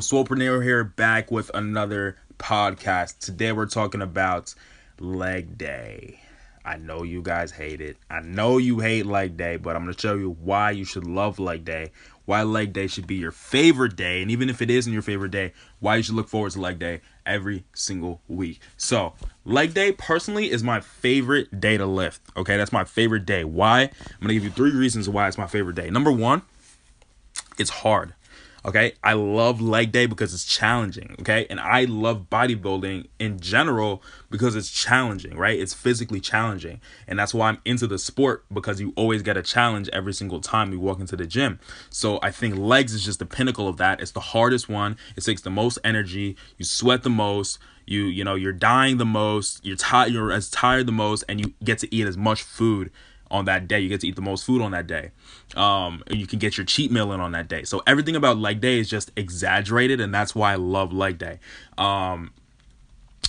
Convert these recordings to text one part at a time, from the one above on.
Swolepreneur here back with another podcast. Today we're talking about leg day. I know you guys hate it. I know you hate leg day, but I'm going to show you why you should love leg day, why leg day should be your favorite day, and even if it isn't your favorite day, why you should look forward to leg day every single week. So, leg day personally is my favorite day to lift. Okay, that's my favorite day. Why? I'm going to give you three reasons why it's my favorite day. Number one, it's hard. Okay. I love leg day because it's challenging. Okay. And I love bodybuilding in general because it's challenging, right? It's physically challenging. And that's why I'm into the sport because you always get a challenge every single time you walk into the gym. So I think legs is just the pinnacle of that. It's the hardest one. It takes the most energy. You sweat the most. You, you know, you're dying the most. You're tired. You're as tired the most, and you get to eat as much food on that day. You get to eat the most food on that day. Um, you can get your cheat meal in on that day. So everything about leg day is just exaggerated, and that's why I love leg day. Um,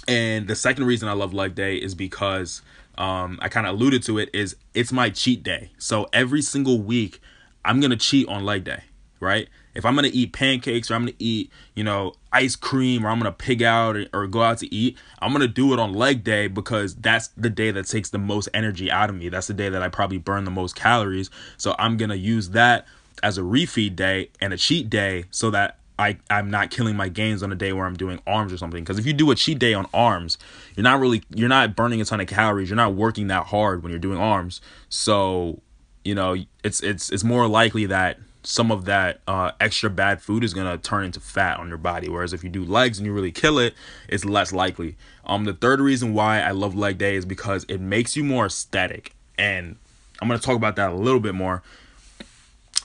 and the second reason I love leg day is because um, I kind of alluded to it is it's my cheat day. So every single week, I'm gonna cheat on leg day, right? If I'm gonna eat pancakes or I'm gonna eat, you know, ice cream or I'm gonna pig out or, or, go out to eat, I'm gonna do it on leg day because that's the day that takes the most energy out of me. That's the day that I probably burn the most calories. So I'm gonna use that as a refeed day and a cheat day so that I, I'm not killing my gains on a day where I'm doing arms or something. Because if you do a cheat day on arms, you're not really you're not burning a ton of calories. You're not working that hard when you're doing arms. So, you know, it's it's it's more likely that some of that uh, extra bad food is gonna turn into fat on your body. Whereas if you do legs and you really kill it, it's less likely. Um, the third reason why I love leg day is because it makes you more aesthetic, and I'm gonna talk about that a little bit more.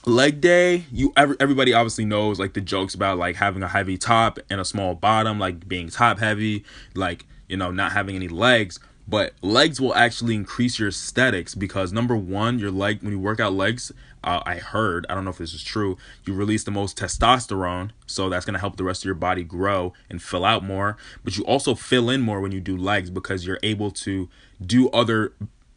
Leg day, you every, everybody obviously knows like the jokes about like having a heavy top and a small bottom, like being top heavy, like you know not having any legs but legs will actually increase your aesthetics because number one your leg when you work out legs uh, i heard i don't know if this is true you release the most testosterone so that's going to help the rest of your body grow and fill out more. But you also fill in more when you do legs because you're able to do other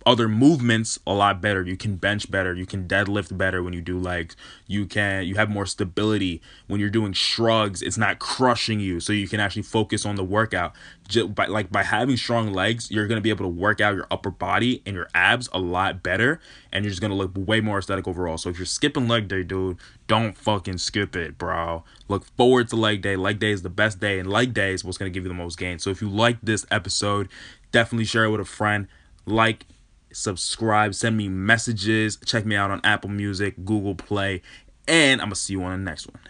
other movements a lot better. You can bench better. You can deadlift better when you do legs. You can you have more stability when you're doing shrugs. It's not crushing you, so you can actually focus on the workout. Just by like by having strong legs, you're gonna be able to work out your upper body and your abs a lot better, and you're just gonna look way more aesthetic overall. So if you're skipping leg day, dude, don't fucking skip it, bro. Look forward to leg day. Leg day is the best day, and leg day is what's gonna give you the most gain. So if you like this episode, definitely share it with a friend. Like subscribe, send me messages, check me out on Apple Music, Google Play, and I'm gonna see you on the next one.